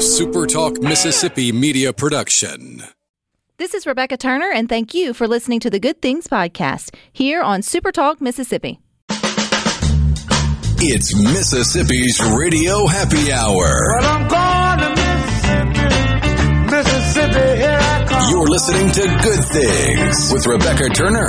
SuperTalk Mississippi media production. This is Rebecca Turner, and thank you for listening to the Good Things Podcast here on SuperTalk Mississippi. It's Mississippi's Radio Happy Hour. Well, I'm going to Mississippi, Mississippi, here I come. You're listening to Good Things with Rebecca Turner,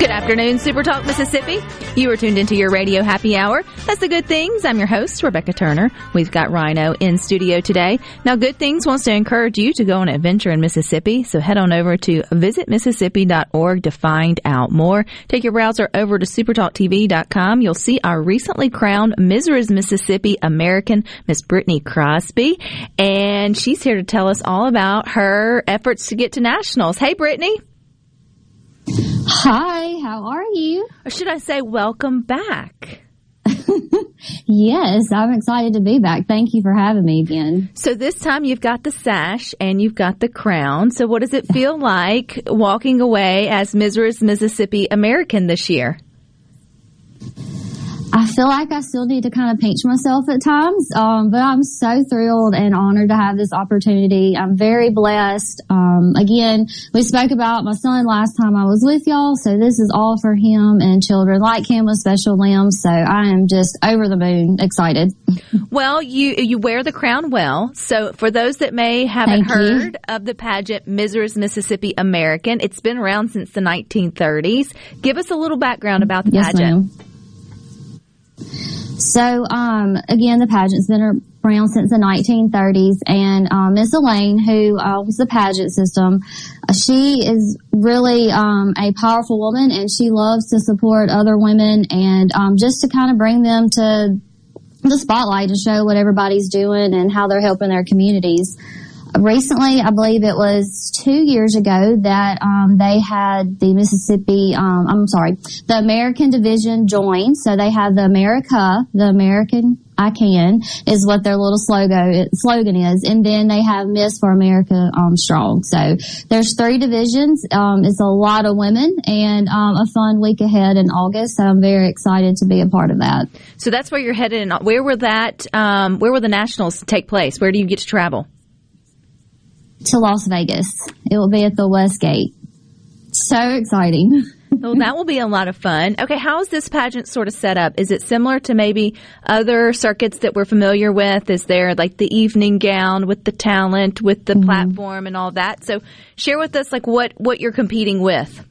Good afternoon, Super Talk Mississippi. You are tuned into your radio happy hour. That's the good things. I'm your host, Rebecca Turner. We've got Rhino in studio today. Now, Good Things wants to encourage you to go on an adventure in Mississippi. So head on over to visitmississippi.org to find out more. Take your browser over to supertalktv.com. You'll see our recently crowned Mrs. Mississippi American, Miss Brittany Crosby. And she's here to tell us all about her efforts to get to nationals. Hey, Brittany. Hi, how are you? Or should I say, welcome back? Yes, I'm excited to be back. Thank you for having me again. So this time you've got the sash and you've got the crown. So what does it feel like walking away as Mrs. Mississippi American this year? I feel like I still need to kind of pinch myself at times, um, but I'm so thrilled and honored to have this opportunity. I'm very blessed. Um, again, we spoke about my son last time I was with y'all, so this is all for him and children like him with special limbs. So I am just over the moon excited. Well, you you wear the crown well. So for those that may haven't Thank you. heard of the pageant Mrs. Mississippi American, it's been around since the 1930s. Give us a little background about the Yes, pageant. ma'am. So, um, again, the pageant's been around since the 1930s, and um, Miss Elaine, who owns the pageant system, uh, she is really um, a powerful woman, and she loves to support other women, and um, just to kind of bring them to the spotlight and show what everybody's doing and how they're helping their communities recently, I believe it was two years ago that um, they had the Mississippi, um, I'm sorry, the American division join. So they have the America, the American I Can is what their little slogan slogan is, and then they have Miss for America um, Strong. So there's three divisions. Um, it's a lot of women and um, a fun week ahead in August. So I'm very excited to be a part of that. So that's where you're headed. Where will that? Um, where will the nationals take place? Where do you get to travel? To Las Vegas. It will be at the Westgate. So exciting. Well, that will be a lot of fun. Okay, how is this pageant sort of set up? Is it similar to maybe other circuits that we're familiar with? Is there like the evening gown with the talent, with the mm-hmm. platform and all that? So share with us like what, what you're competing with.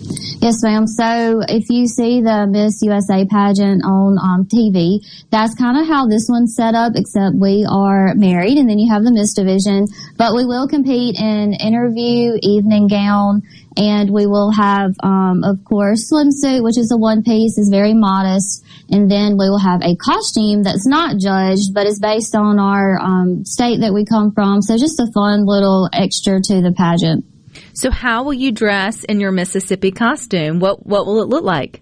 Yes, ma'am. So if you see the Miss USA pageant on um, TV, that's kind of how this one's set up, except we are married and then you have the Miss division, but we will compete in interview, evening gown, and we will have, um, of course, swimsuit, which is a one piece, is very modest. And then we will have a costume that's not judged, but is based on our um, state that we come from. So just a fun little extra to the pageant. So how will you dress in your Mississippi costume? What, what will it look like?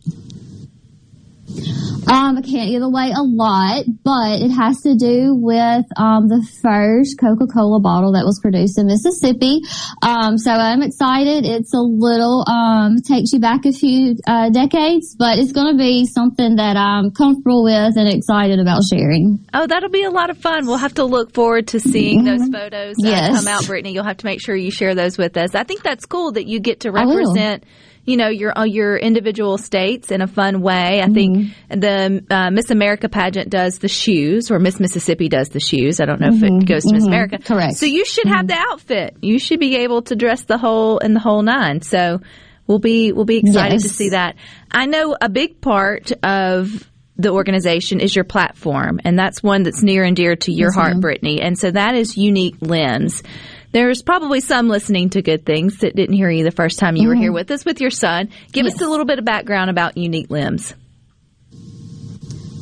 Um, I can't give away a lot, but it has to do with um, the first Coca-Cola bottle that was produced in Mississippi. Um, so I'm excited. It's a little um, takes you back a few uh, decades, but it's going to be something that I'm comfortable with and excited about sharing. Oh, that'll be a lot of fun. We'll have to look forward to seeing those photos uh, Yes. come out, Brittany. You'll have to make sure you share those with us. I think that's cool that you get to represent, you know, your uh, your individual states in a fun way. I think the uh, Miss America pageant does the shoes, or Miss Mississippi does the shoes. I don't know if it goes to Miss America. Correct. So you should have the outfit. You should be able to dress the whole in the whole nine. So we'll be we'll be excited to see that. I know a big part of the organization is your platform, and that's one that's near and dear to your heart, Brittany. And so that is Unique Limbs. There's probably some listening to good things that didn't hear you the first time you were here mm-hmm. with us with your son. Give us a little bit of background about Unique Limbs.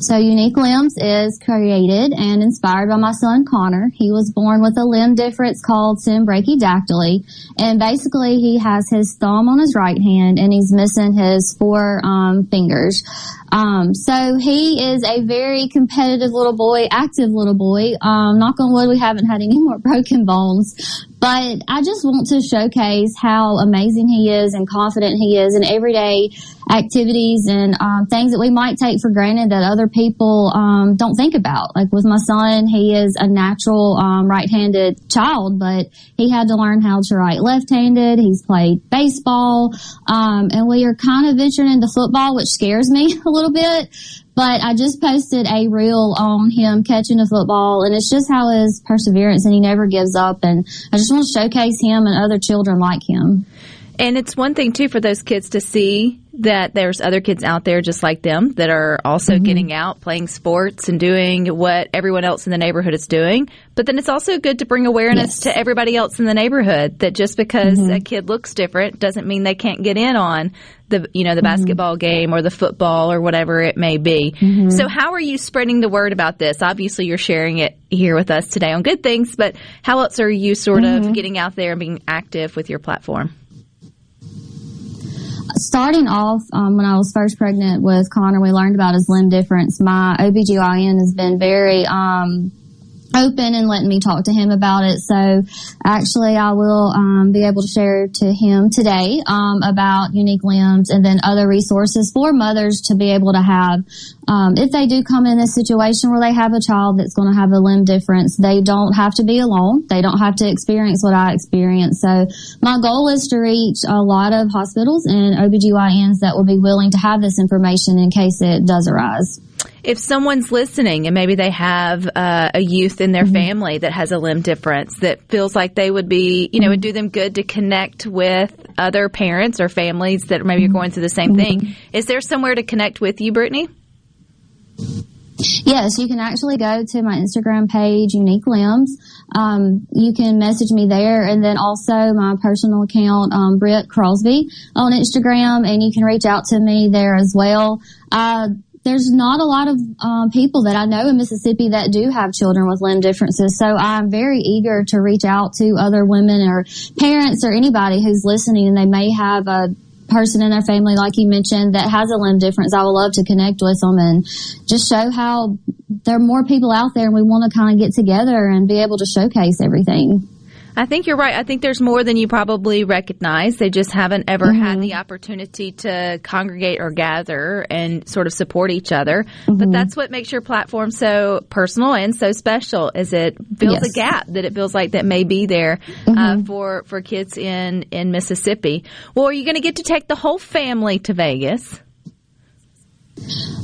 So Unique Limbs is created and inspired by my son Connor. He was born with a limb difference called symbrachydactyly, and basically he has his thumb on his right hand and he's missing his four um, fingers. Um, so he is a very competitive little boy, active little boy. Um, knock on wood, we haven't had any more broken bones. But I just want to showcase how amazing he is and confident he is in everyday activities and um, things that we might take for granted that other people um, don't think about. Like with my son, he is a natural um, right-handed child, but he had to learn how to write left-handed. He's played baseball, um, and we are kind of venturing into football, which scares me a little bit. But I just posted a reel on him catching a football, and it's just how his perseverance and he never gives up. And I just want to showcase him and other children like him. And it's one thing too for those kids to see that there's other kids out there just like them that are also Mm-hmm. getting out, playing sports and doing what everyone else in the neighborhood is doing. But then it's also good to bring awareness Yes. to everybody else in the neighborhood that just because Mm-hmm. a kid looks different doesn't mean they can't get in on the you know the Mm-hmm. basketball game or the football or whatever it may be. Mm-hmm. So how are you spreading the word about this? Obviously you're sharing it here with us today on Good Things, but how else are you sort Mm-hmm. of getting out there and being active with your platform? Starting off, um, when I was first pregnant with Connor, we learned about his limb difference. My OBGYN has been very, um, open and letting me talk to him about it. So actually I will um, be able to share to him today um, about unique limbs and then other resources for mothers to be able to have um, if they do come in a situation where they have a child that's going to have a limb difference, they don't have to be alone. They don't have to experience what I experienced. So my goal is to reach a lot of hospitals and OBGYNs that will be willing to have this information in case it does arise. If someone's listening and maybe they have uh, a youth in their family that has a limb difference that feels like they would be, you know, would do them good to connect with other parents or families that maybe are going through the same thing. Is there somewhere to connect with you, Brittany? Yes, you can actually go to my Instagram page, Unique Limbs. Um, you can message me there, and then also my personal account, um, Britt Crosby, on Instagram, and you can reach out to me there as well. Uh, there's not a lot of um, people that I know in Mississippi that do have children with limb differences, so I'm very eager to reach out to other women or parents or anybody who's listening, and they may have a person in their family, like you mentioned, that has a limb difference, I would love to connect with them and just show how there are more people out there and we want to kind of get together and be able to showcase everything. I think you're right. I think there's more than you probably recognize. They just haven't ever had mm-hmm. the opportunity to congregate or gather and sort of support each other. But mm-hmm. that's what makes your platform so personal and so special is it fills a gap that it feels like that may be there uh, mm-hmm. for, for kids in, in Mississippi. Well, are you going to get to take the whole family to Vegas?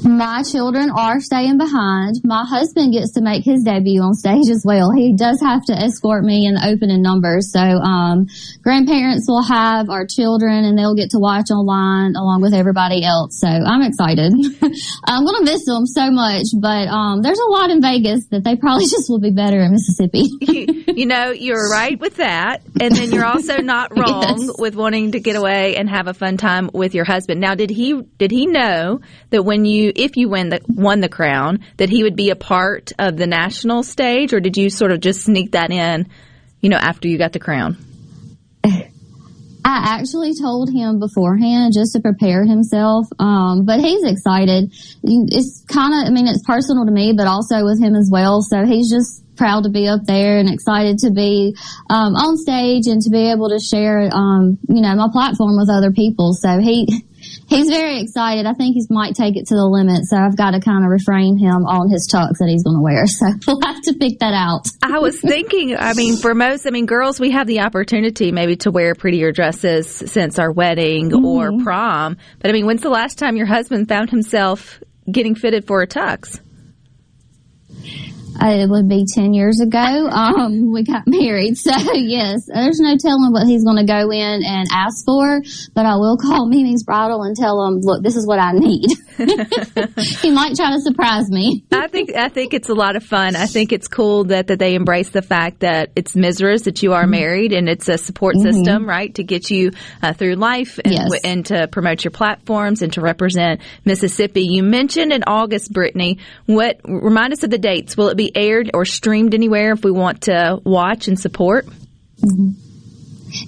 My children are staying behind. My husband gets to make his debut on stage as well. He does have to escort me in the opening numbers. So, um, grandparents will have our children and they'll get to watch online along with everybody else. So I'm excited. I'm going to miss them so much, but, um, there's a lot in Vegas that they probably just will be better in Mississippi. you, you know, you're right with that. And then you're also not wrong Yes. with wanting to get away and have a fun time with your husband. Now, did he, did he know that when you, if you win the, won the crown, that he would be a part of the national stage or did you sort of just sneak that in, you know, after you got the crown? I actually told him beforehand just to prepare himself, um, but he's excited. It's kind of, I mean, it's personal to me, but also with him as well. So he's just proud to be up there and excited to be um, on stage and to be able to share, um, you know, my platform with other people. So he he's very excited. I think he might take it to the limit. So I've got to kind of refrain him on his tux that he's going to wear. So we'll have to pick that out. I was thinking, I mean, for most, I mean, girls, we have the opportunity maybe to wear prettier dresses since our wedding or prom. But I mean, when's the last time your husband found himself getting fitted for a tux? Uh, it would be 10 years ago. Um, we got married. So yes, there's no telling what he's going to go in and ask for, but I will call Mimi's Bridal and tell him, look, this is what I need. he might try to surprise me. I think I think it's a lot of fun. I think it's cool that, that they embrace the fact that it's Mizra's that you are Mm-hmm. married and it's a support system, right, to get you uh, through life and, Yes. and to promote your platforms and to represent Mississippi. You mentioned in August, Brittany. What remind us of the dates? Will it be aired or streamed anywhere if we want to watch and support? Mm-hmm.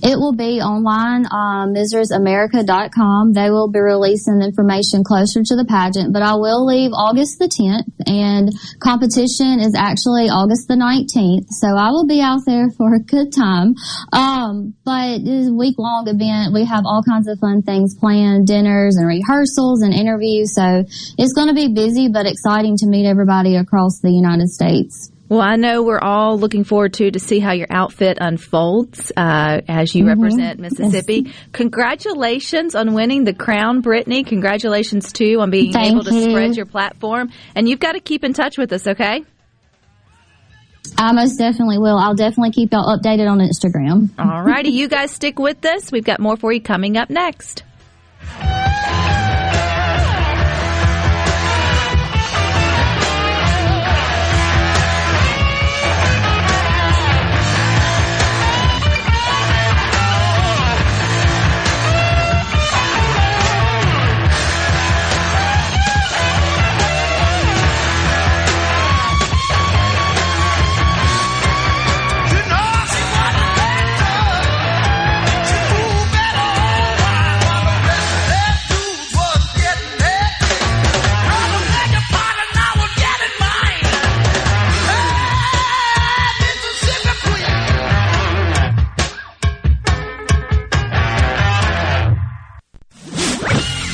It will be online, um, MisrasAmerica.com. They will be releasing information closer to the pageant, but I will leave August the 10th and competition is actually August the 19th. So I will be out there for a good time. Um, but it is a week long event. We have all kinds of fun things planned, dinners and rehearsals and interviews. So it's going to be busy, but exciting to meet everybody across the United States. Well, I know we're all looking forward to to see how your outfit unfolds uh, as you represent Mississippi. Congratulations on winning the crown, Brittany. Congratulations too on being Thank able to you. spread your platform. And you've got to keep in touch with us, okay? I most definitely will. I'll definitely keep y'all updated on Instagram. All righty, you guys stick with us. We've got more for you coming up next.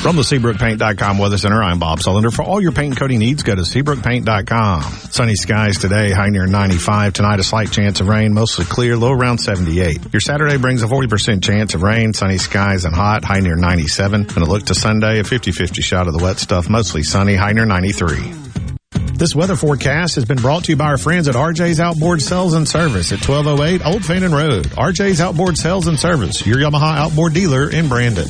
From the SeabrookPaint.com Weather Center, I'm Bob Sullender. For all your paint and coating needs, go to SeabrookPaint.com. Sunny skies today, high near 95. Tonight, a slight chance of rain, mostly clear, low around 78. Your Saturday brings a 40% chance of rain, sunny skies and hot, high near 97. And a look to Sunday, a 50-50 shot of the wet stuff, mostly sunny, high near 93. This weather forecast has been brought to you by our friends at RJ's Outboard Sales and Service at 1208 Old Fannin Road. RJ's Outboard Sales and Service, your Yamaha outboard dealer in Brandon.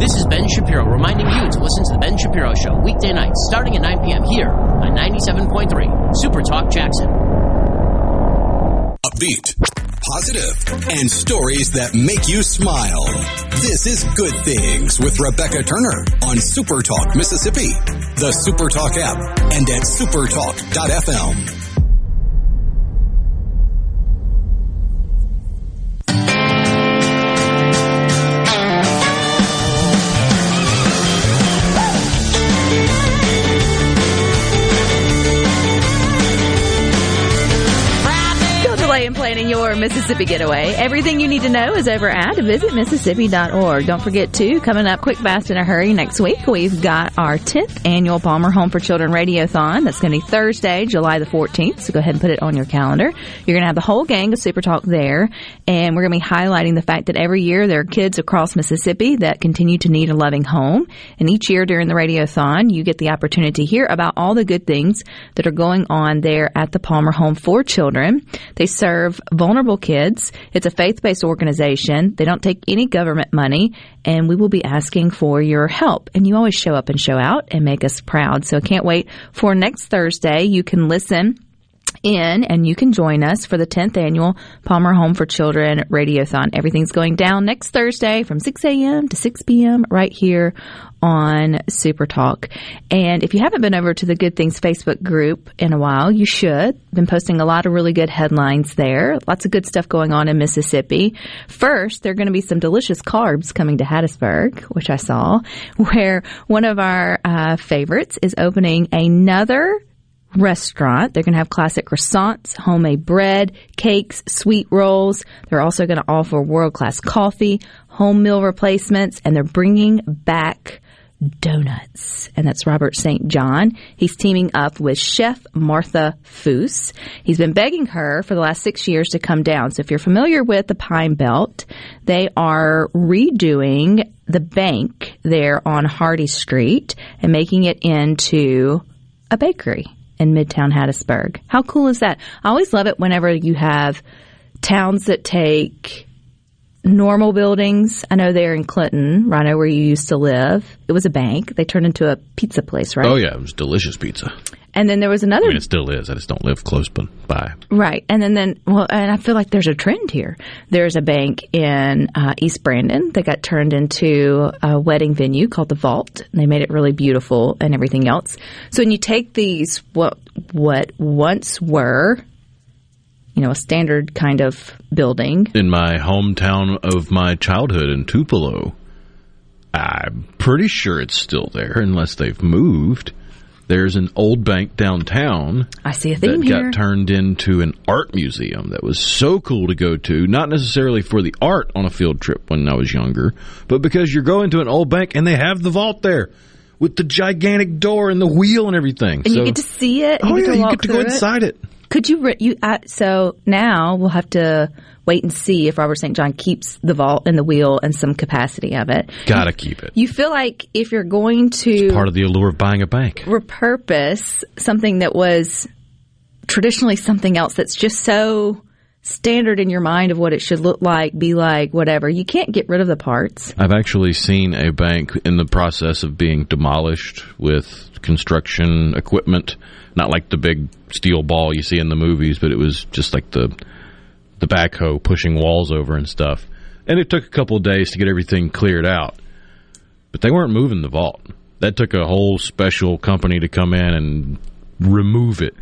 This is Ben Shapiro reminding you to listen to The Ben Shapiro Show weekday nights starting at 9 p.m. here on 97.3 Super Talk Jackson. Upbeat, positive, and stories that make you smile. This is Good Things with Rebecca Turner on Super Talk Mississippi, the Super Talk app, and at supertalk.fm. Don't in planning your Mississippi getaway. Everything you need to know is over at visitmississippi.org. Don't forget to, coming up quick, fast, in a hurry next week, we've got our 10th annual Palmer Home for Children Radiothon. That's going to be Thursday, July the 14th. So go ahead and put it on your calendar. You're going to have the whole gang of Super Talk there. And we're going to be highlighting the fact that every year there are kids across Mississippi that continue to need a loving home. And each year during the Radiothon, you get the opportunity to hear about all the good things that are going on there at the Palmer Home for Children. They serve vulnerable kids. It's a faith-based organization. They don't take any government money and we will be asking for your help. And you always show up and show out and make us proud. So I can't wait for next Thursday. You can listen in and you can join us for the 10th annual Palmer Home for Children Radiothon. Everything's going down next Thursday from 6 a.m. to 6 p.m. right here on Super Talk. And if you haven't been over to the Good Things Facebook group in a while, you should. Been posting a lot of really good headlines there. Lots of good stuff going on in Mississippi. First, there are going to be some delicious carbs coming to Hattiesburg, which I saw, where one of our uh, favorites is opening another restaurant. They're going to have classic croissants, homemade bread, cakes, sweet rolls. They're also going to offer world class coffee, home meal replacements, and they're bringing back donuts. And that's Robert St. John. He's teaming up with Chef Martha Foose. He's been begging her for the last six years to come down. So if you're familiar with the Pine Belt, they are redoing the bank there on Hardy Street and making it into a bakery in Midtown Hattiesburg. How cool is that? I always love it whenever you have towns that take normal buildings. I know they're in Clinton, Rhino, where you used to live. It was a bank. They turned into a pizza place, right? Oh yeah, it was delicious pizza. And then there was another I mean, it still is. I just don't live close but by. Right. And then, then, well, and I feel like there's a trend here. There's a bank in uh, East Brandon that got turned into a wedding venue called the Vault. And they made it really beautiful and everything else. So when you take these, what, what once were, you know, a standard kind of building. In my hometown of my childhood in Tupelo, I'm pretty sure it's still there unless they've moved. There's an old bank downtown I see a that theme here. got turned into an art museum that was so cool to go to, not necessarily for the art on a field trip when I was younger, but because you're going to an old bank and they have the vault there with the gigantic door and the wheel and everything. and so, you get to see it. oh you get yeah, to you get to go it. inside it. Could you? Re- you uh, so now we'll have to wait and see if Robert St. John keeps the vault and the wheel and some capacity of it. Gotta keep it. You feel like if you're going to Part of the allure of buying a bank. repurpose something that was traditionally something else that's just so standard in your mind of what it should look like, be like, whatever, you can't get rid of the parts. I've actually seen a bank in the process of being demolished with construction equipment, not like the big steel ball you see in the movies, but it was just like the the backhoe pushing walls over and stuff. And it took a couple of days to get everything cleared out. But they weren't moving the vault. That took a whole special company to come in and remove it.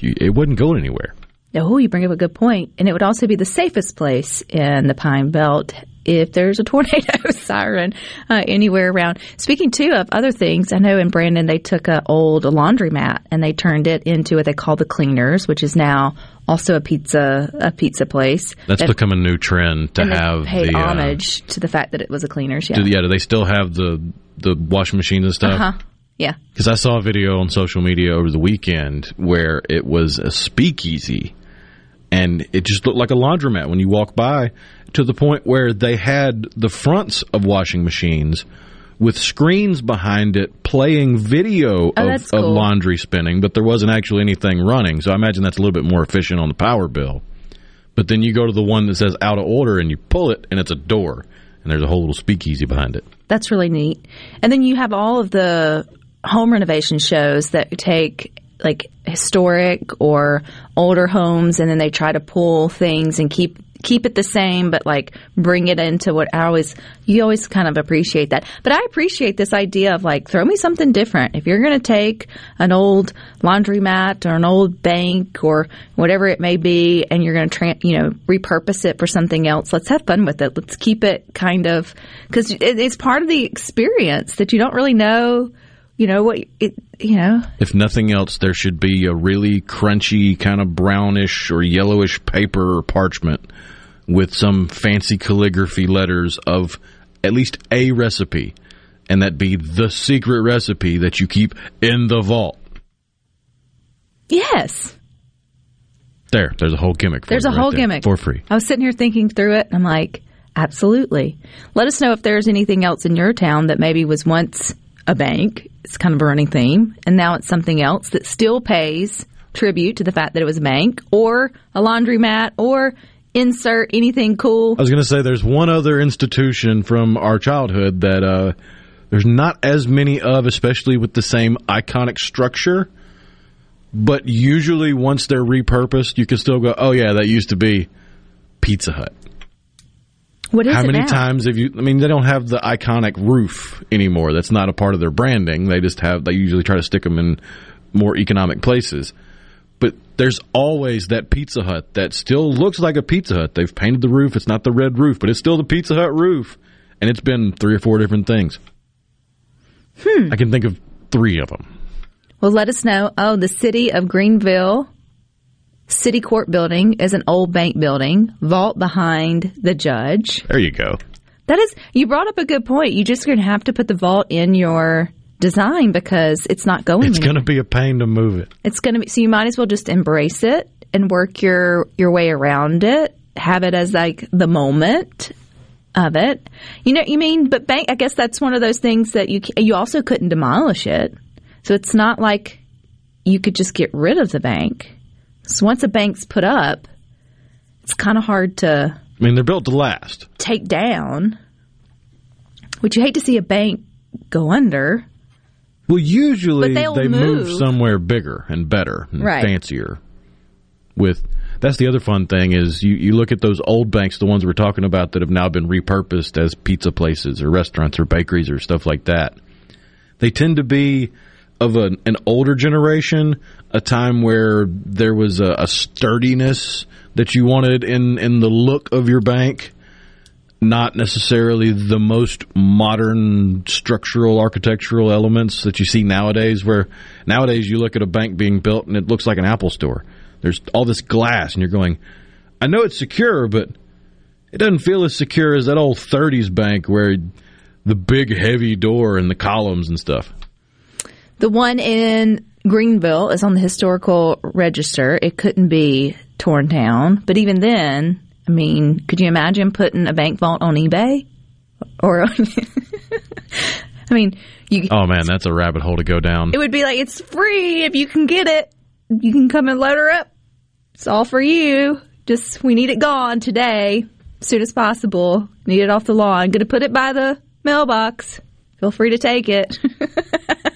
It wasn't going anywhere. Oh, you bring up a good point. And it would also be the safest place in the Pine Belt if there's a tornado siren uh, anywhere around. Speaking too of other things, I know in Brandon they took an old laundromat and they turned it into what they call the Cleaners, which is now also a pizza a pizza place. That's That- become a new trend to have paid the uh, homage to the fact that it was a Cleaners. Yeah. Do, yeah, do they still have the the washing machines and stuff? Uh huh. Yeah. Because I saw a video on social media over the weekend where it was a speakeasy, and it just looked like a laundromat when you walk by. To the point where they had the fronts of washing machines with screens behind it playing video Oh, of, that's of laundry spinning, but there wasn't actually anything running. So I imagine that's a little bit more efficient on the power bill. But then you go to the one that says out of order and you pull it and it's a door and there's a whole little speakeasy behind it. That's really neat. And then you have all of the home renovation shows that take like historic or older homes and then they try to pull things and keep keep it the same but like bring it into what I always you always kind of appreciate that. But I appreciate this idea of like throw me something different. If you're going to take an old laundromat or an old bank or whatever it may be and you're going to tra- you know repurpose it for something else, let's have fun with it. Let's keep it kind of cuz it, it's part of the experience that you don't really know you know what it you know If nothing else, there should be a really crunchy, kind of brownish or yellowish paper or parchment with some fancy calligraphy letters of at least a recipe, and that be the secret recipe that you keep in the vault. yes There, there's a whole gimmick. For There's a right whole there, gimmick for free. I was sitting here thinking through it, and I'm like, absolutely. Let us know if there's anything else in your town that maybe was once a bank. It's kind of a running theme, and now it's something else that still pays tribute to the fact that it was a bank or a laundromat or insert anything cool. I was going to say there's one other institution from our childhood that uh, there's not as many of, especially with the same iconic structure. But usually, once they're repurposed, you can still go, "Oh yeah, that used to be Pizza Hut." What is How many now? times have you? I mean, they don't have the iconic roof anymore. That's not a part of their branding. They just have. They usually try to stick them in more economic places. But there's always that Pizza Hut that still looks like a Pizza Hut. They've painted the roof. It's not the red roof, but it's still the Pizza Hut roof, and it's been three or four different things. Hmm. I can think of three of them. Well, let us know. Oh, the city of Greenville City Court building is an old bank building, vault behind the judge. There you go. That is, you brought up a good point. You just going to have to put the vault in your design because it's not going. It's going to be a pain to move it. It's going to be so you might as well just embrace it and work your your way around it. Have it as like the moment of it. You know, you mean, but bank. I guess that's one of those things that you you also couldn't demolish it. So it's not like you could just get rid of the bank. So once a bank's put up, it's kind of hard to I mean, they're built to last. take down. Which you hate to see a bank go under. Well, usually they move. move. somewhere bigger and better and Right. fancier. With that's the other fun thing is you, you look at those old banks, the ones we're talking about that have now been repurposed as pizza places or restaurants or bakeries or stuff like that. They tend to be of an, older generation, a time where there was a, a sturdiness that you wanted in in the look of your bank not necessarily the most modern structural architectural elements that you see nowadays where nowadays you look at a bank being built and it looks like an apple store. There's all this glass and you're going i know it's secure but it doesn't feel as secure as that old 30s bank where the big heavy door and the columns and stuff The one in Greenville is on the historical register. It couldn't be torn down. But even then, I mean, could you imagine putting a bank vault on eBay? Or, I mean, you, oh man that's a rabbit hole to go down it would be like, it's free if you can get it. You can come and load her up. It's all for you. Just, we need it gone today, as soon as possible. Need it off the lawn. Going to put it by the mailbox. Feel free to take it.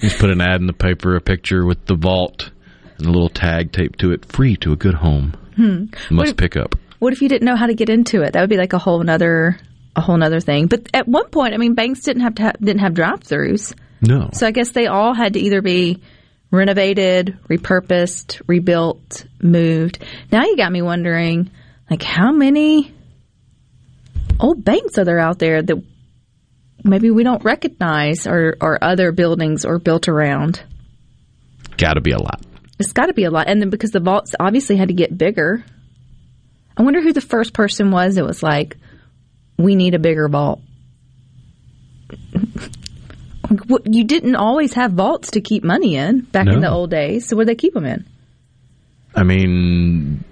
just put an ad in the paper a picture with the vault and a little tag taped to it free to a good home Hmm. must pick up What if you didn't know how to get into it? That would be like a whole nother a whole nother thing. But at one point, I mean, banks didn't have to ha- didn't have drive-throughs, no so I guess they all had to either be renovated, repurposed, rebuilt, moved. Now you got me wondering, like, how many old banks are there out there that maybe we don't recognize, or or other buildings or built around? gotta be a lot It's got to be a lot. And then because the vaults obviously had to get bigger. I wonder who the first person was that was like, we need a bigger vault. You didn't always have vaults to keep money in back in the old days. So where they keep them in? I mean,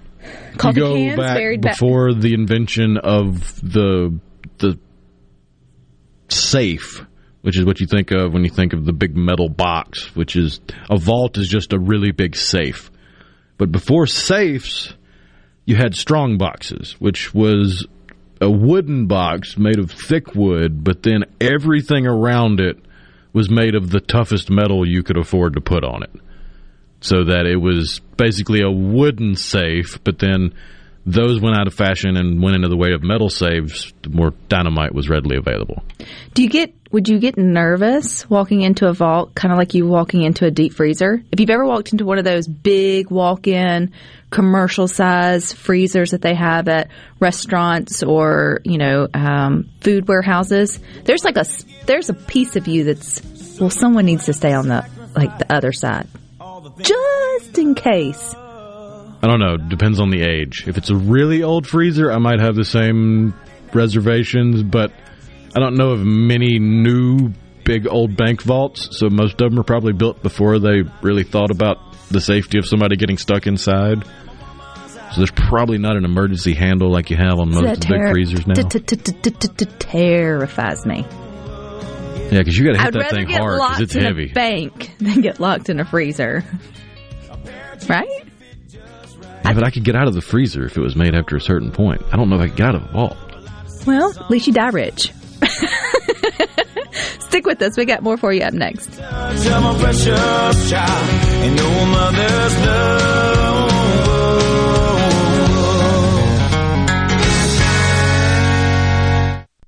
Coffee you go back buried back- before the invention of the the safe, which is what you think of when you think of the big metal box, which is a vault is just a really big safe. But before safes, you had strong boxes, which was a wooden box made of thick wood, but then everything around it was made of the toughest metal you could afford to put on it. So that it was basically a wooden safe, but then those went out of fashion and went into the way of metal safes, the more dynamite was readily available. Do you get? Would you get nervous walking into a vault, kind of like you walking into a deep freezer? If you've ever walked into one of those big walk-in commercial size freezers that they have at restaurants or you know um, food warehouses, there's like a there's a piece of you that's well, someone needs to stay on the like the other side, just in case. I don't know. Depends on the age. If it's a really old freezer, I might have the same reservations, but I don't know of many new big old bank vaults. So most of them are probably built before they really thought about the safety of somebody getting stuck inside. So there's probably not an emergency handle like you have on most of the big freezers now. terrifies me. Yeah, because you got to hit that thing hard because locked it's in heavy. bank than get locked in a freezer. Right? Yeah, but I could get out of the freezer if it was made after a certain point. I don't know if I could get out of the vault. Well, at least you die rich. Stick with us. We got more for you up next. Tell my precious child and your mother's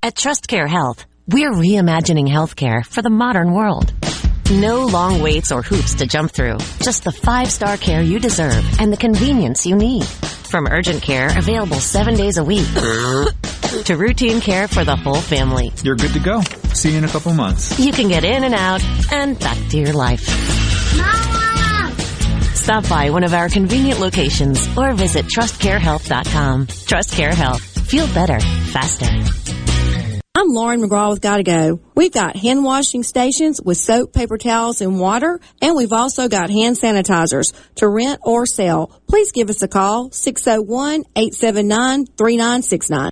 At TrustCare Health, we're reimagining healthcare for the modern world. No long waits or hoops to jump through. Just the five-star care you deserve and the convenience you need. From urgent care available seven days a week to routine care for the whole family. You're good to go. See you in a couple months. You can get in and out and back to your life. Stop by one of our convenient locations or visit trustcarehealth.com. TrustCare Health. Feel better, faster. I'm Lauren McGraw with Gotta Go. We've got hand washing stations with soap, paper towels, and water, and we've also got hand sanitizers to rent or sell. Please give us a call, 601-879-3969.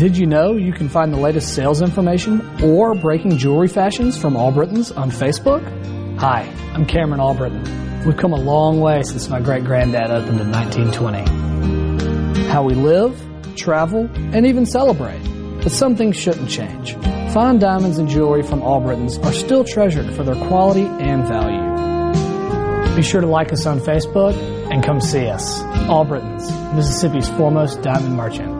Did you know you can find the latest sales information or breaking jewelry fashions from Allbritton's on Facebook? Hi, I'm Cameron Allbritton. We've come a long way since my great granddad opened in 1920. How we live, travel, and even celebrate. But some things shouldn't change. Fine diamonds and jewelry from Allbritton's are still treasured for their quality and value. Be sure to like us on Facebook and come see us. Allbritton's, Mississippi's foremost diamond merchant.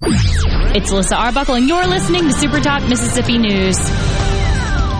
It's Alyssa Arbuckle, and you're listening to Super Talk Mississippi News.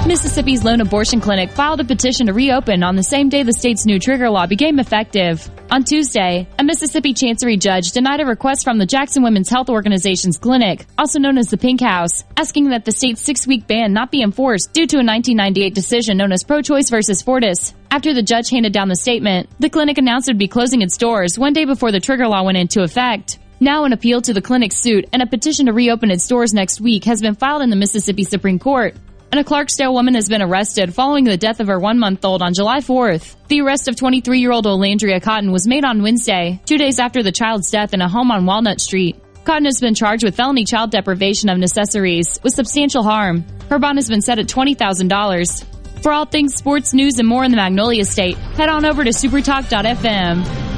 Mississippi's lone abortion clinic filed a petition to reopen on the same day the state's new trigger law became effective. On Tuesday, a Mississippi Chancery judge denied a request from the Jackson Women's Health Organization's clinic, also known as the Pink House, asking that the state's six week ban not be enforced due to a 1998 decision known as Pro Choice versus Fordice. After the judge handed down the statement, the clinic announced it would be closing its doors one day before the trigger law went into effect. Now, an appeal to the clinic's suit and a petition to reopen its doors next week has been filed in the Mississippi Supreme Court. And a Clarksdale woman has been arrested following the death of her one month old on July 4th. The arrest of 23 year old Olandria Cotton was made on Wednesday, two days after the child's death in a home on Walnut Street. Cotton has been charged with felony child deprivation of necessaries with substantial harm. Her bond has been set at $20,000. For all things sports news and more in the Magnolia State, head on over to supertalk.fm.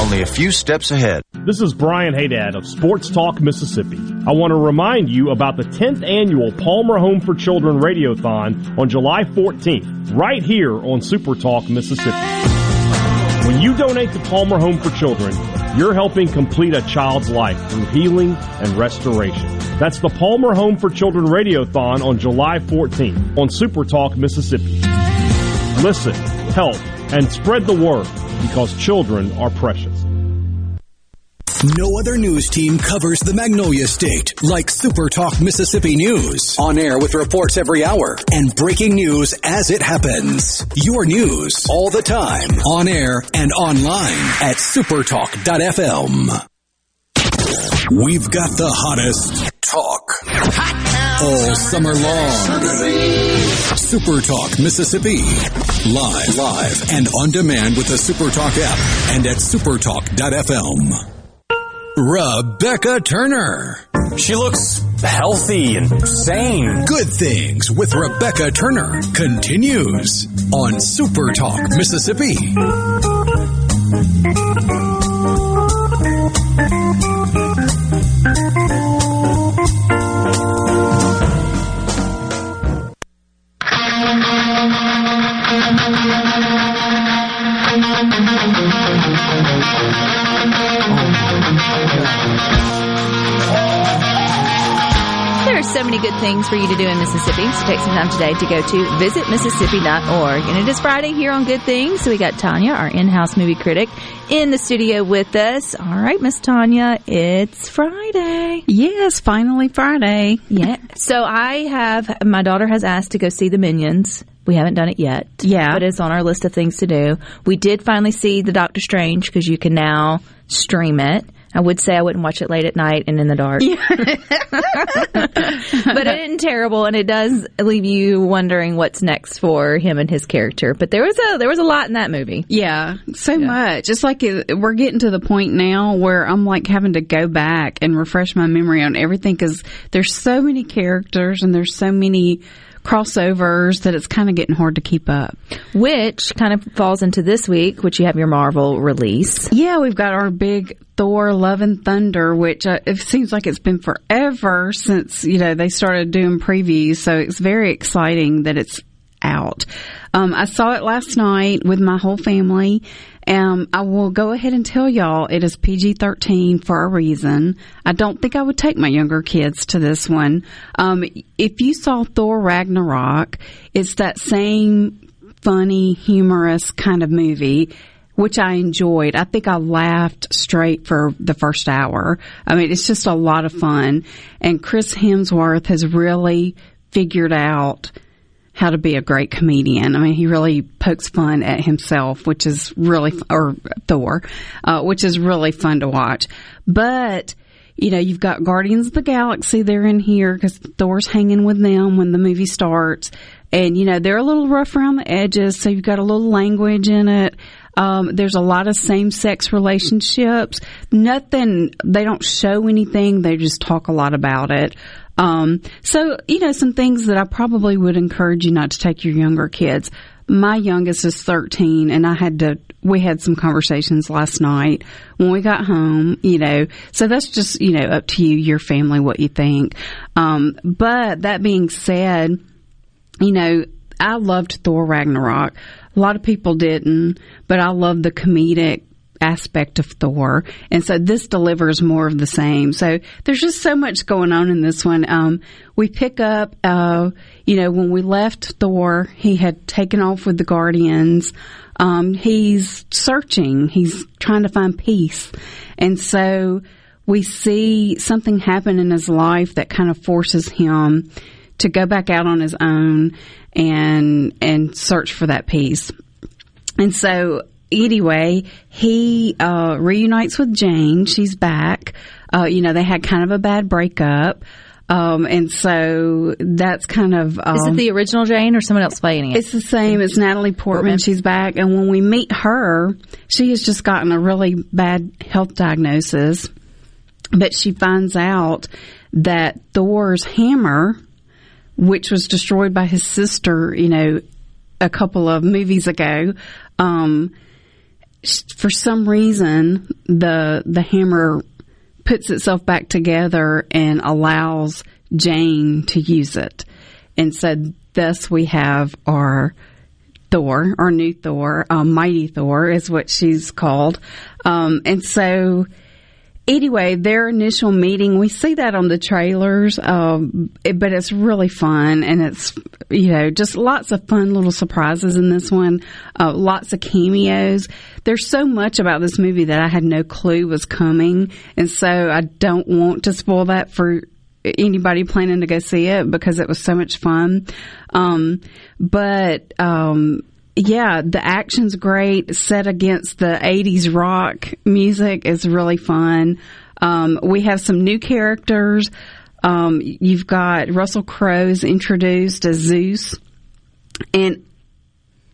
only a few steps ahead. This is Brian Haydad of Sports Talk Mississippi. I want to remind you about the 10th annual Palmer Home for Children Radiothon on July 14th, right here on Super Talk Mississippi. When you donate to Palmer Home for Children, you're helping complete a child's life through healing and restoration. That's the Palmer Home for Children Radiothon on July 14th on Super Talk Mississippi. Listen, help, and spread the word because children are precious. No other news team covers the Magnolia State like Super Talk Mississippi News. On air with reports every hour and breaking news as it happens. Your news all the time. On air and online at supertalk.fm. We've got the hottest talk all summer long. Super Talk Mississippi. Live, live, and on demand with the Super Talk app and at supertalk.fm. Rebecca Turner. She looks healthy and sane. Good Things with Rebecca Turner continues on Super Talk Mississippi. There are so many good things for you to do in Mississippi, so take some time today to go to visitmississippi.org. And it is Friday here on Good Things, so we got Tanya, our in-house movie critic, in the studio with us. All right, Miss Tanya, it's Friday. Yes, finally Friday. Yeah. So I have, my daughter has asked to go see the Minions. We haven't done it yet. Yeah. But it's on our list of things to do. We did finally see the Doctor Strange because you can now stream it. I would say I wouldn't watch it late at night and in the dark. but it isn't terrible and it does leave you wondering what's next for him and his character. But there was a there was a lot in that movie. Yeah, so much. It's like it, we're getting to the point now where I'm like having to go back and refresh my memory on everything because there's so many characters and there's so many crossovers that it's kind of getting hard to keep up. Which kind of falls into this week, which you have your Marvel release. Yeah, we've got our big Thor Love and Thunder, which uh, it seems like it's been forever since, you know, they started doing previews. So it's very exciting that it's out. Um, I saw it last night with my whole family. Um, I will go ahead and tell y'all it is PG 13 for a reason. I don't think I would take my younger kids to this one. Um, if you saw Thor Ragnarok, it's that same funny, humorous kind of movie which I enjoyed. I think I laughed straight for the first hour. I mean, it's just a lot of fun. And Chris Hemsworth has really figured out how to be a great comedian. I mean, he really pokes fun at himself, which is really, or Thor, uh, which is really fun to watch. But, you know, you've got Guardians of the Galaxy, they're in here because Thor's hanging with them when the movie starts. And, you know, they're a little rough around the edges, so you've got a little language in it. Um, there's a lot of same sex relationships. Nothing, they don't show anything, they just talk a lot about it. Um, so, you know, some things that I probably would encourage you not to take your younger kids. My youngest is 13 and I had to, we had some conversations last night when we got home, you know, so that's just, you know, up to you, your family, what you think. Um, but that being said, you know, I loved Thor Ragnarok. A lot of people didn't, but I love the comedic aspect of Thor. And so this delivers more of the same. So there's just so much going on in this one. Um, we pick up, uh, you know, when we left Thor, he had taken off with the Guardians. Um, he's searching. He's trying to find peace. And so we see something happen in his life that kind of forces him to go back out on his own and and search for that peace. And so anyway, he uh, reunites with Jane. She's back. Uh, you know, they had kind of a bad breakup. Um, and so that's kind of. Um, Is it the original Jane or someone else playing it? It's the same. It's Natalie Portman. She's back. And when we meet her, she has just gotten a really bad health diagnosis. But she finds out that Thor's hammer, which was destroyed by his sister, you know, a couple of movies ago, um, for some reason the the hammer puts itself back together and allows Jane to use it. And so thus we have our Thor, our new Thor, um, Mighty Thor is what she's called. Um, and so anyway, their initial meeting, we see that on the trailers, um, it- but it's really fun and it's, you know, just lots of fun little surprises in this one, uh, lots of cameos. There's so much about this movie that I had no clue was coming. And so I don't want to spoil that for anybody planning to go see it because it was so much fun. Um, but, um, yeah, the action's great. Set against the 80s rock music is really fun. Um, we have some new characters. Um, you've got Russell Crowe's introduced as Zeus. And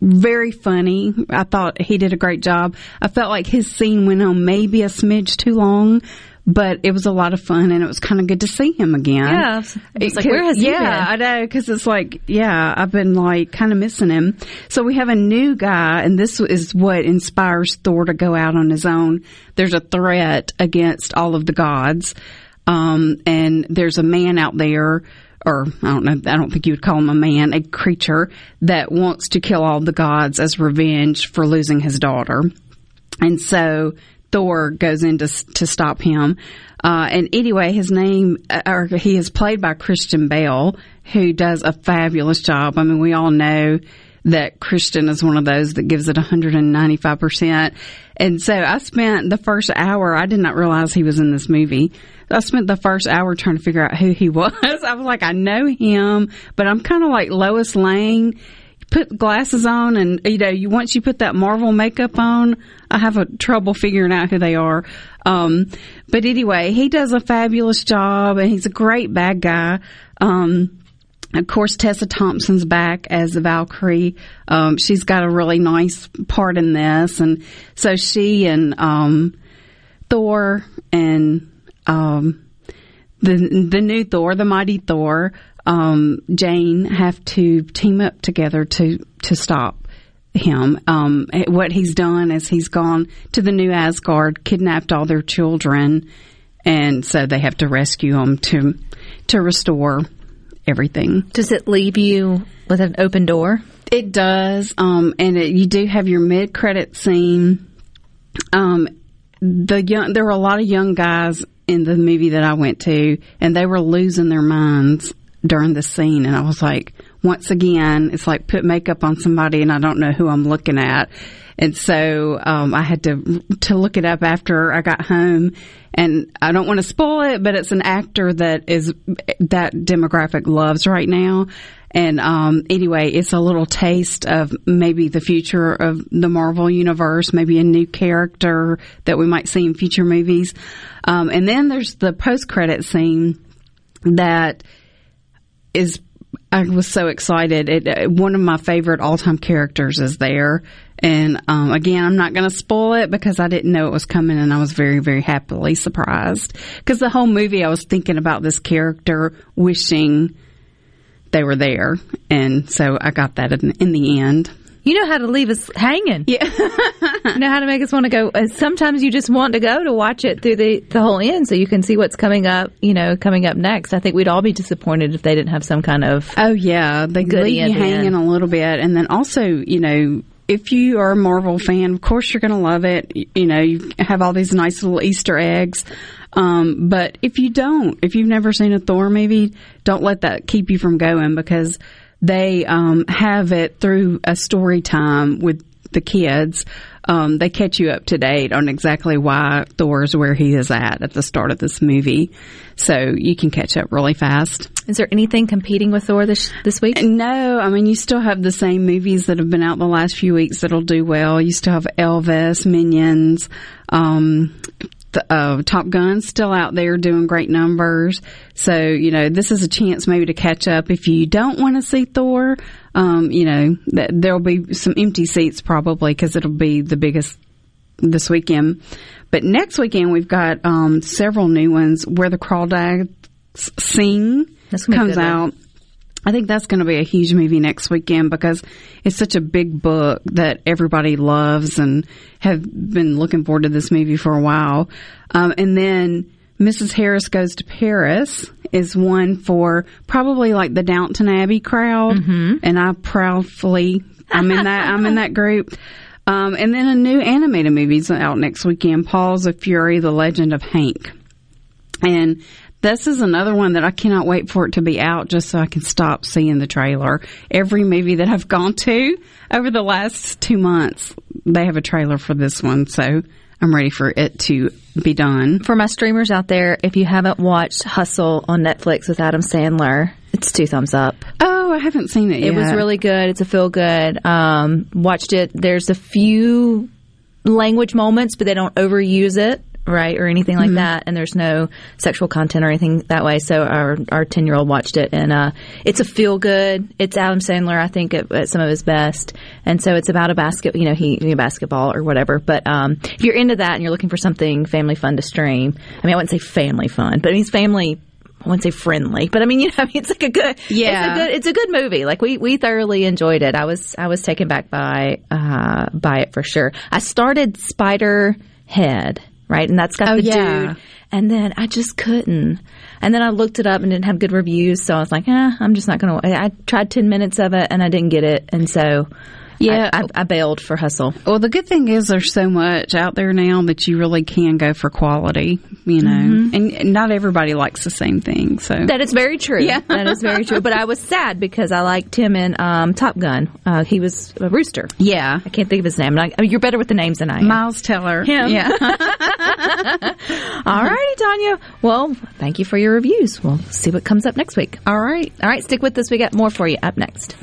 very funny. I thought he did a great job. I felt like his scene went on maybe a smidge too long, but it was a lot of fun and it was kind of good to see him again. Yeah, I was like, where has he been? yeah. I know because it's like, yeah, I've been like kind of missing him. So we have a new guy, and this is what inspires Thor to go out on his own. There's a threat against all of the gods, um, and there's a man out there. Or I don't know. I don't think you would call him a man, a creature that wants to kill all the gods as revenge for losing his daughter. And so Thor goes in to, to stop him. Uh, and anyway, his name, uh, or he is played by Christian Bale, who does a fabulous job. I mean, we all know that Christian is one of those that gives it 195%. And so I spent the first hour, I did not realize he was in this movie. I spent the first hour trying to figure out who he was. I was like, I know him, but I'm kind of like Lois Lane put glasses on and you know you once you put that marvel makeup on i have a trouble figuring out who they are. Um but anyway he does a fabulous job and he's a great bad guy. Um of course, Tessa Thompson's back as the Valkyrie. Um, she's got a really nice part in this, and so she and um, Thor and um, the the new Thor, the mighty Thor, um, Jane have to team up together to to stop him. Um, what he's done is he's gone to the new Asgard, kidnapped all their children, and so they have to rescue them to to restore everything. Does it leave you with an open door? It does, um, and it, you do have your mid credit scene. Um, the young, there were a lot of young guys in the movie that I went to, and they were losing their minds during the scene. And I was like, once again, it's like put makeup on somebody, and I don't know who I'm looking at. And so um, I had to to look it up after I got home, and I don't want to spoil it, but it's an actor that is that demographic loves right now. And um, anyway, it's a little taste of maybe the future of the Marvel universe, maybe a new character that we might see in future movies. Um, and then there's the post credit scene that is I was so excited. It, uh, one of my favorite all time characters is there. And um, again, I'm not going to spoil it because I didn't know it was coming, and I was very, very happily surprised. Because the whole movie, I was thinking about this character wishing they were there, and so I got that in, in the end. You know how to leave us hanging. Yeah. you know how to make us want to go. uh, Sometimes you just want to go to watch it through the, the whole end so you can see what's coming up, you know, coming up next. I think we'd all be disappointed if they didn't have some kind of. Oh, yeah. They leave you hanging end. a little bit. And then also, you know, if you are a Marvel fan, of course you're going to love it. You know, you have all these nice little Easter eggs. Um, but if you don't, if you've never seen a Thor movie, don't let that keep you from going because they um, have it through a story time with the kids. Um, they catch you up to date on exactly why Thor is where he is at at the start of this movie. So you can catch up really fast. Is there anything competing with Thor this this week? No, I mean you still have the same movies that have been out the last few weeks that'll do well. You still have Elvis, Minions, um, uh, Top Gun's still out there doing great numbers. So you know this is a chance maybe to catch up if you don't want to see Thor. Um, you know th- there'll be some empty seats probably because it'll be the biggest this weekend. But next weekend we've got um, several new ones. Where the Crawdads Sing That's gonna be a comes out. I think that's going to be a huge movie next weekend because it's such a big book that everybody loves and have been looking forward to this movie for a while. Um, and then Mrs. Harris Goes to Paris is one for probably like the Downton Abbey crowd, and I proudly I'm in that I'm in that group. Um, and then a new animated movie's out next weekend, Paws of Fury: The Legend of Hank. And this is another one that I cannot wait for it to be out just so I can stop seeing the trailer. Every movie that I've gone to over the last two months, they have a trailer for this one. So I'm ready for it to be done. For my streamers out there, if you haven't watched Hustle on Netflix with Adam Sandler, it's two thumbs up. Oh, I haven't seen it yet. It was really good. It's a feel good. Um, watched it. There's a few language moments, but they don't overuse it, right, or anything like Mhm. that. And there's no sexual content or anything that way. So our our ten year old watched it, and uh, it's a feel good. It's Adam Sandler, I think, at, at some of his best. And so it's about a basket, you know, he you know, basketball or whatever. But um, if you're into that and you're looking for something family fun to stream, I mean, I wouldn't say family fun, but I mean, it's family. I wouldn't say friendly, but I mean, you know, I mean, it's like a good, Yeah. it's a good, it's a good movie. Like we, we thoroughly enjoyed it. I was, I was taken back by, uh, by it for sure. I started Spider Head, right? And that's got Oh, the yeah. dude. And then I just couldn't. And then I looked it up and didn't have good reviews. So I was like, eh, I'm just not going to, I tried 10 minutes of it and I didn't get it. And so Yeah. I, I, I bailed for Hustle. Well, the good thing is there's so much out there now that you really can go for quality, you know, Mhm. and not everybody likes the same thing. So That is very true. Yeah. that is very true. But I was sad because I liked him in um, Top Gun. Uh, he was a rooster. Yeah. I can't think of his name. Oh, you're better with the names than I am. Miles Teller. Him. Yeah. All righty, Tanya. Well, thank you for your reviews. We'll see what comes up next week. All right. All right, stick with us. We got more for you up next.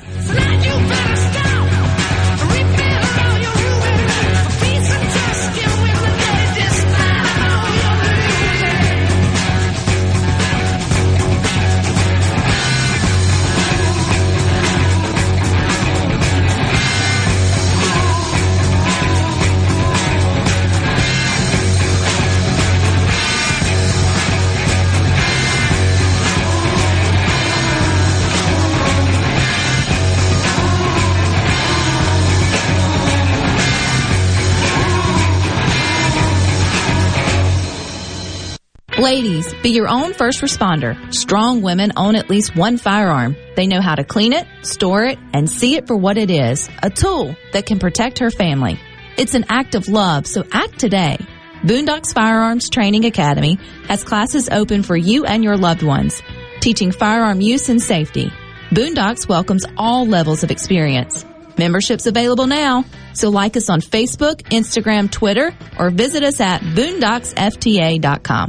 Ladies, be your own first responder. Strong women own at least one firearm. They know how to clean it, store it, and see it for what it is a tool that can protect her family. It's an act of love, so act today. Boondocks Firearms Training Academy has classes open for you and your loved ones, teaching firearm use and safety. Boondocks welcomes all levels of experience. Memberships available now, so like us on Facebook, Instagram, Twitter, or visit us at boondocksfta.com.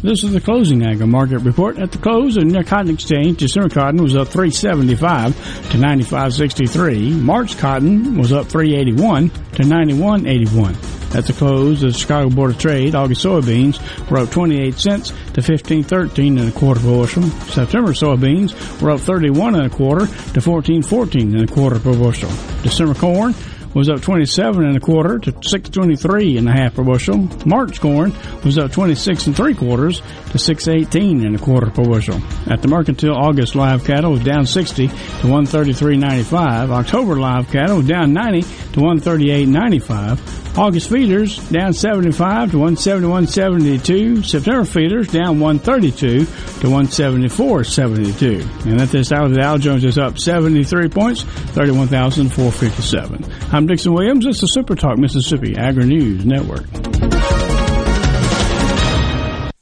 This is the closing agri market report. At the close, of the Cotton Exchange, December cotton was up 375 to 95.63. March cotton was up 381 to 91.81. At the close of the Chicago Board of Trade, August soybeans were up 28 cents to 15.13 and a quarter per bushel. September soybeans were up 31 and a quarter to 14.14 and a quarter per bushel. December corn was up 27 and a quarter to 623 and a half per bushel. March corn was up 26 and three quarters to 618 and a quarter per bushel. At the Mercantile, August live cattle was down 60 to 133.95. October live cattle was down 90 to 138.95. August feeders down 75 to 171.72. September feeders down 132 to 174.72. And at this hour, the Dow Jones is up 73 points, 31,457. I'm Dixon Williams. It's the Super Talk Mississippi Agri News Network.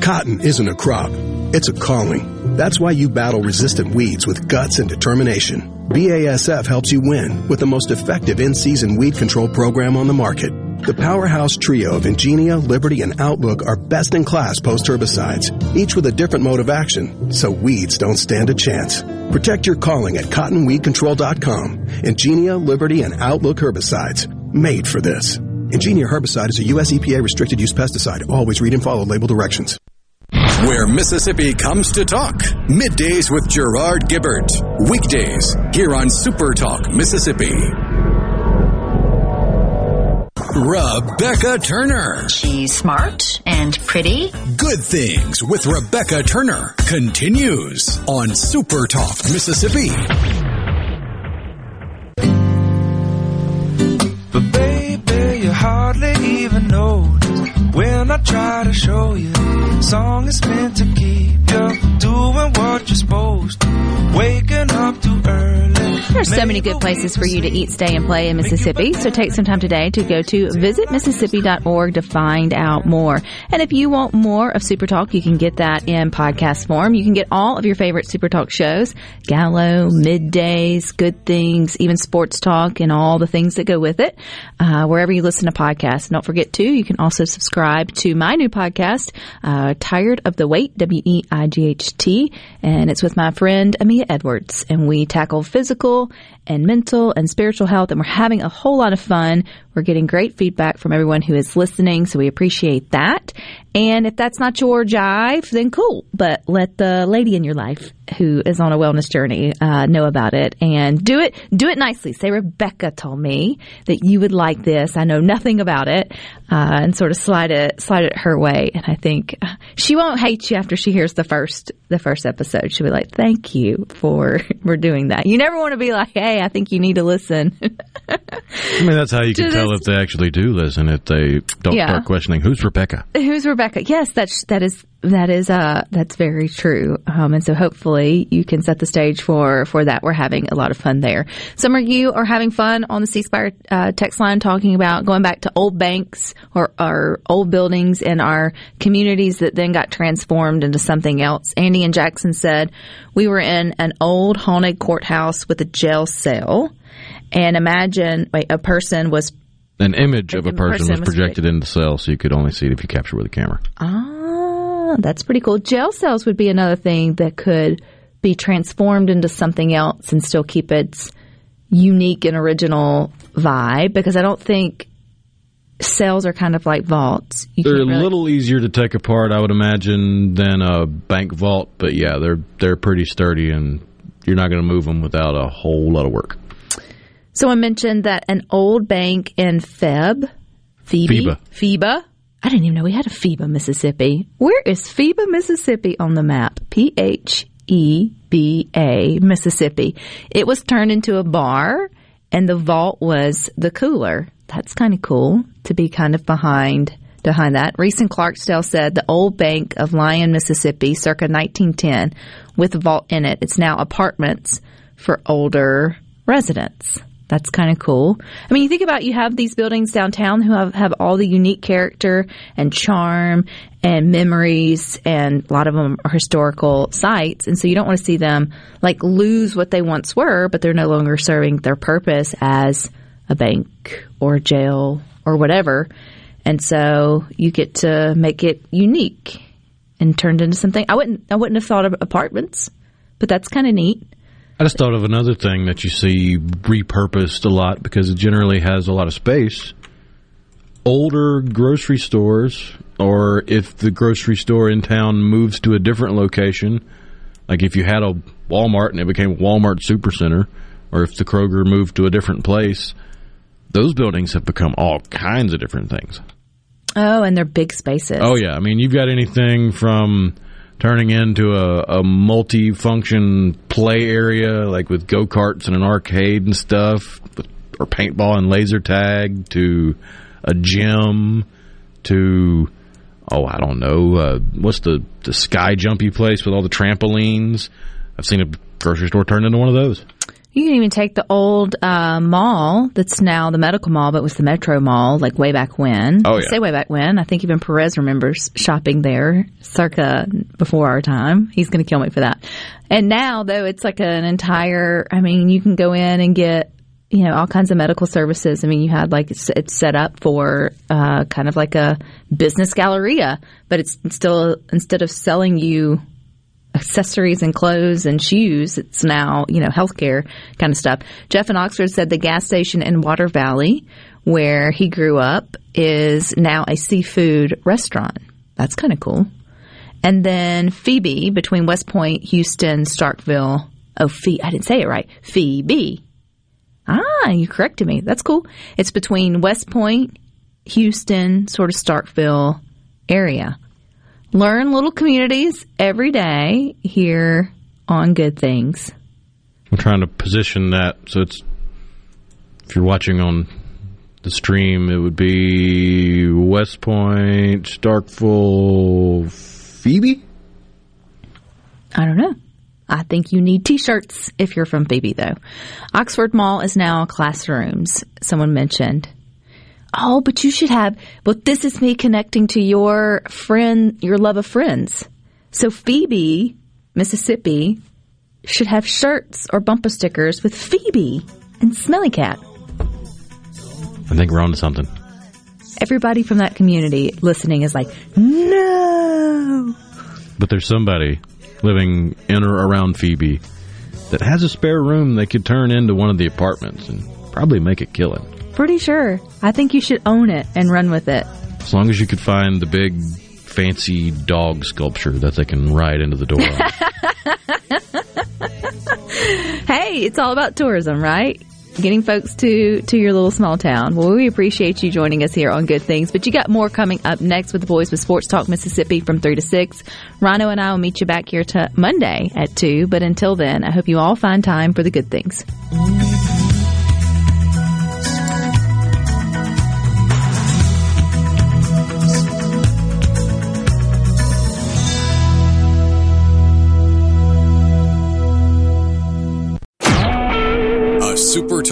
Cotton isn't a crop, it's a calling. That's why you battle resistant weeds with guts and determination. BASF helps you win with the most effective in-season weed control program on the market. The powerhouse trio of Engenia, Liberty, and Outlook are best in class post herbicides, each with a different mode of action, so weeds don't stand a chance. Protect your calling at cottonweedcontrol.com. Engenia, Liberty, and Outlook herbicides, made for this. Engenia herbicide is a U.S. EPA restricted use pesticide. Always read and follow label directions. Where Mississippi comes to talk. Middays with Gerard Gibert. Weekdays here on Super Talk Mississippi. Rebecca Turner. She's smart and pretty. Good Things with Rebecca Turner continues on Super Talk Mississippi. But baby, you hardly even notice when I try to show you. Song is meant to keep you doing what you're supposed to. Waking up too early. There's so many good places for you to eat, stay, and play in Mississippi. So take some time today to go to visitmississippi.org to find out more. And if you want more of Super Talk, you can get that in podcast form. You can get all of your favorite Super Talk shows, Gallo, Middays, Good Things, even Sports Talk, and all the things that go with it, uh, wherever you listen to podcasts. And don't forget too, you can also subscribe to my new podcast, uh, Tired of the W-E-I-G-H-T, and it's with my friend Amia Edwards, and we tackle physical people and mental and spiritual health, and we're having a whole lot of fun. We're getting great feedback from everyone who is listening, so we appreciate that. And if that's not your jive, then cool. But let the lady in your life who is on a wellness journey uh, know about it and do it. Do it nicely. Say Rebecca told me that you would like this. I know nothing about it, uh, and sort of slide it slide it her way. And I think uh, she won't hate you after she hears the first the first episode. She'll be like, "Thank you for for doing that." You never want to be like, "Hey, I think you need to listen." I mean, that's how you can tell if they actually do listen. If they don't Yeah. start questioning, who's Rebecca? Who's Rebecca? Yes, that's that is that is uh that's very true. Um, and so hopefully you can set the stage for for that. We're having a lot of fun there. Some of you are having fun on the C Spire uh, text line talking about going back to old banks or, or old buildings in our communities that then got transformed into something else. Andy and Jackson said we were in an old haunted courthouse with a jail cell. And imagine, wait, a person was An image of a person person was was projected in the cell, so you could only see it if you capture with a camera. Ah, that's pretty cool. Jail cells would be another thing that could be transformed into something else and still keep its unique and original vibe because I don't think cells are kind of like vaults. You They're a little easier to take apart, I would imagine, than a bank vault. But yeah, they're they're pretty sturdy, and you're not going to move them without a whole lot of work. So I mentioned that an old bank in Feb, Phoebe, Pheba. Pheba. I didn't even know we had a Pheba, Mississippi. Where is Pheba, Mississippi on the map? P H E B A, Mississippi. It was turned into a bar, and the vault was the cooler. That's kind of cool to be kind of behind behind that. Reese in Clarksdale said the old bank of Lyon, Mississippi, circa 1910, with a vault in it. It's now apartments for older residents. That's kind of cool. I mean, you think about you have these buildings downtown who have, have all the unique character and charm and memories, and a lot of them are historical sites. And so you don't want to see them like lose what they once were, but they're no longer serving their purpose as a bank or a jail or whatever. And so you get to make it unique and turned into something. I wouldn't I wouldn't have thought of apartments, but that's kind of neat. I just thought of another thing that you see repurposed a lot because it generally has a lot of space. Older grocery stores, or if the grocery store in town moves to a different location, like if you had a Walmart and it became a Walmart Supercenter, or if the Kroger moved to a different place, those buildings have become all kinds of different things. Oh, and they're big spaces. Oh yeah, I mean you've got anything from turning into a, a multi-function play area like with go karts and an arcade and stuff, or paintball and laser tag, to a gym, to oh I don't know uh, what's the the sky jumpy place with all the trampolines. I've seen a grocery store turned into one of those. You can even take the old uh, mall that's now the medical mall, but was the Metro Mall, like way back when. Oh, I say way back when. I think even Perez remembers shopping there, circa before our time. He's going to kill me for that. And now, though, it's like an entire. I mean, you can go in and get you know all kinds of medical services. I mean, you had like it's, it's set up for uh, kind of like a business galleria, but it's still instead of selling you accessories and clothes and shoes. It's now, you know, healthcare kind of stuff. Jeff in Oxford said the gas station in Water Valley, where he grew up, is now a seafood restaurant. That's kind of cool. And then Phoebe between West Point, Houston, Starkville. Oh, Phoebe. I didn't say it right. Phoebe. Ah, you corrected me. That's cool. It's between West Point, Houston, sort of Starkville area. Learn little communities every day here on Good Things. I'm trying to position that so it's if you're watching on the stream, it would be West Point, Starkville, Phoebe. I don't know. I think you need t-shirts if you're from Phoebe though. Oxford Mall is now classrooms. Someone mentioned. Oh, but you should have, but this is me connecting to your friend, your love of friends. So Phoebe, Mississippi, should have shirts or bumper stickers with Phoebe and Smelly Cat. I think we're on to something. Everybody from that community listening is like, no. But there's somebody living in or around Phoebe that has a spare room they could turn into one of the apartments and probably make a killing. Pretty sure. I think you should own it and run with it. As long as you could find the big fancy dog sculpture that they can ride into the door. hey, it's all about tourism, right? Getting folks to to your little small town. Well, we appreciate you joining us here on Good Things. But you got more coming up next with the boys with Sports Talk Mississippi from three to six. Rhino and I will meet you back here to Monday at two. But until then, I hope you all find time for the good things.